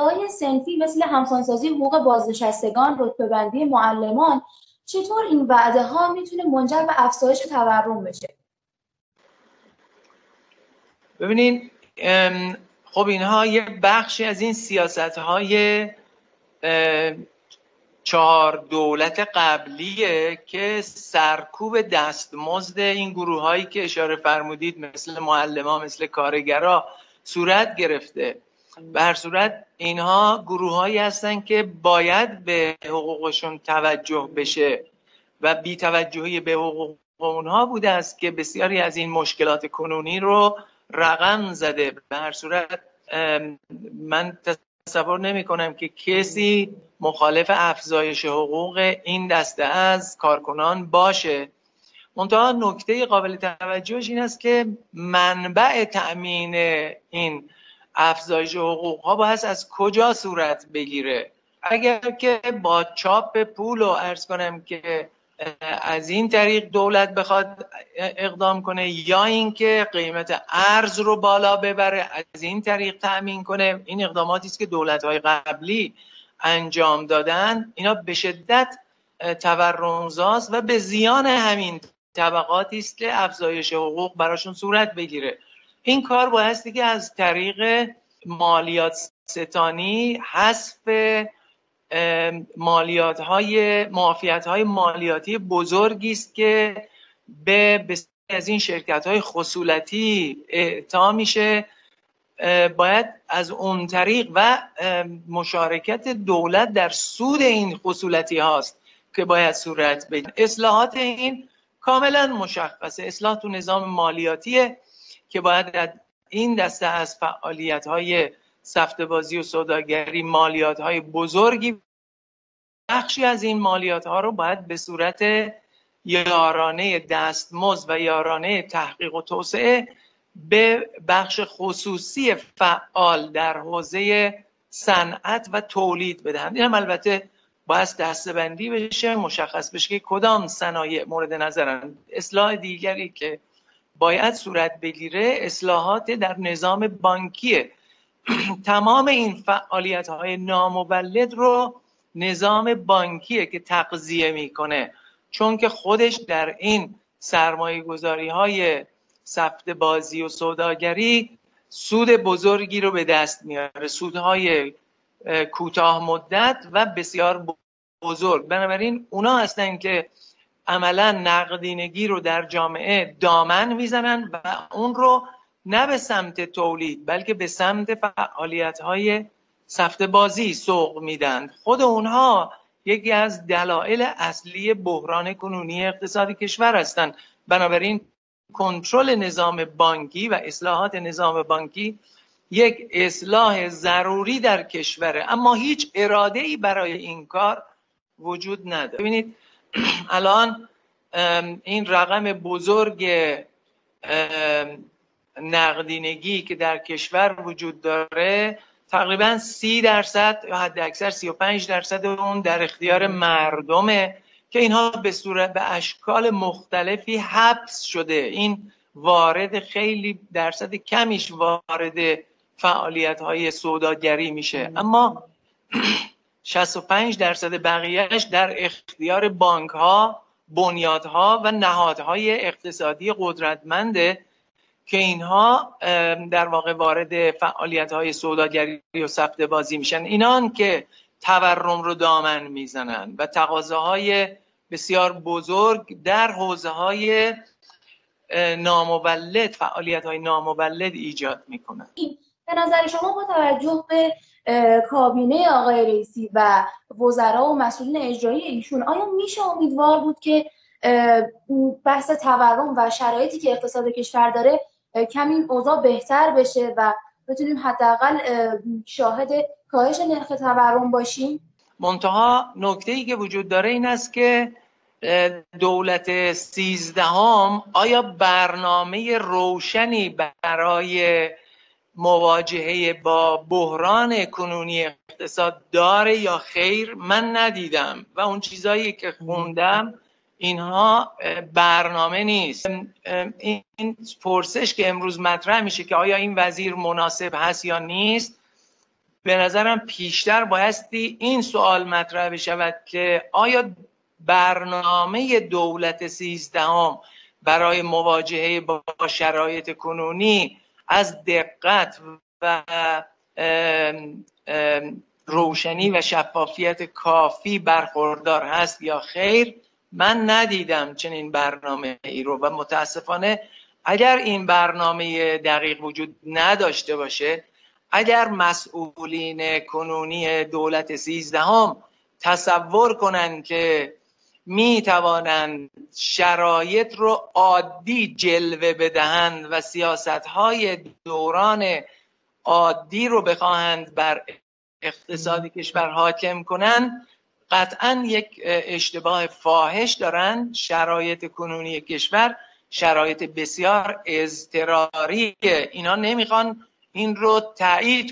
های سنفی مثل همسانسازی حقوق بازنشستگان رتبه معلمان چطور این وعده ها می‌تونه منجر به افزایش تورم بشه؟ ببینین خب اینها یه بخشی از این سیاست های چهار دولت قبلیه که سرکوب دستمزد این گروه هایی که اشاره فرمودید مثل معلم مثل کارگرا صورت گرفته. به هر صورت اینها گروه هایی هستن که باید به حقوقشون توجه بشه و بی توجهی به حقوق اونها بوده است که بسیاری از این مشکلات کنونی رو رقم زده. به هر صورت من تصور نمی کنم که کسی مخالف افزایش حقوق این دسته از کارکنان باشه. منتها نکته قابل توجهش این است که منبع تأمین این افزایش حقوق ها باید از کجا صورت بگیره؟ اگر که با چاپ پول و ارز کنم که از این طریق دولت بخواد اقدام کنه یا اینکه قیمت ارز رو بالا ببره از این طریق تأمین کنه این اقداماتی است که دولت های قبلی انجام دادن. اینا به شدت تورمزاست و به زیان همین طبقاتی است که افزایش حقوق براشون صورت بگیره. این کار بایستی که از طریق مالیات ستانی حذف مالیات های معافیت های مالیاتی بزرگی است که به از این شرکت های خصولتی اعطا میشه. باید از اون طریق و مشارکت دولت در سود این خصولتی هاست که باید صورت بگیره. اصلاحات این کاملا مشخصه. اصلاح تو نظام مالیاتیه. که باید این دسته از فعالیت های بازی و سوداگری مالیات های بزرگی بخشی از این مالیات ها رو باید به صورت یارانه دستمزد و یارانه تحقیق و توسعه به بخش خصوصی فعال در حوزه صنعت و تولید بدهند. این هم البته باید دستبندی بشه مشخص بشه که کدام صنایع مورد نظرند. اصلاح دیگری که باید صورت بگیره اصلاحات در نظام بانکیه تمام این فعالیت های نامولد رو نظام بانکیه که تقضیه می‌کنه. چون که خودش در این سرمایه گذاری های سفت بازی و سوداگری سود بزرگی رو به دست میاره. سودهای کوتاه مدت و بسیار بزرگ. بنابراین اونا هستن که عملا نقدینگی رو در جامعه دامن می‌زنن و اون رو نه به سمت تولید بلکه به سمت فعالیت های سفت بازی سوق میدن. خود اونها یکی از دلایل اصلی بحران کنونی اقتصادی کشور هستند بنابراین کنترل نظام بانکی و اصلاحات نظام بانکی یک اصلاح ضروری در کشوره. اما هیچ اراده ای برای این کار وجود نداره. ببینید الان این رقم بزرگ نقدینگی که در کشور وجود داره تقریبا سی درصد یا حد اکثر سی و پنج درصد اون در اختیار مردمه که اینها به صورت به اشکال مختلفی حبس شده. این وارد خیلی درصد کمیش وارد فعالیت های سوداگری میشه. اما 65 درصد بقیهش در اختیار بانک ها بنیادها و نهادهای اقتصادی قدرتمنده که اینها در واقع وارد فعالیت های سوداگری و سفت بازی میشن. اینان که تورم رو دامن می‌زنن و تقاضاهای بسیار بزرگ در حوزه های نامولد فعالیت های نامولد ایجاد می‌کنن. به نظر شما با توجه به کابینه آقای رئیسی و وزرا و مسئولین اجرایی ایشون آیا میشه امیدوار بود که بحث تورم و شرایطی که اقتصاد کشور داره کمی اوضاع بهتر بشه و بتونیم حداقل شاهد کاهش نرخ تورم باشیم؟ منتها نکته ای که وجود داره این است که دولت سیزدهم آیا برنامه روشنی برای مواجهه با بحران کنونی اقتصاد داره یا خیر من ندیدم و اون چیزایی که خوندم اینها برنامه نیست. این پرسش که امروز مطرح میشه که آیا این وزیر مناسب هست یا نیست به نظرم پیشتر بایستی این سوال مطرح بشود که آیا برنامه دولت سیزدهم برای مواجهه با شرایط کنونی از دقت و روشنی و شفافیت کافی برخوردار هست یا خیر من ندیدم چنین برنامه ای رو و متاسفانه اگر این برنامه دقیق وجود نداشته باشه اگر مسئولین کنونی دولت سیزدهم تصور کنند که می توانند شرایط رو عادی جلوه بدهند و سیاست های دوران عادی رو بخواهند بر اقتصاد کشور حاکم کنند. قطعا یک اشتباه فاحش دارند. شرایط کنونی کشور شرایط بسیار اضطراری. اینا نمی‌خوان این رو تایید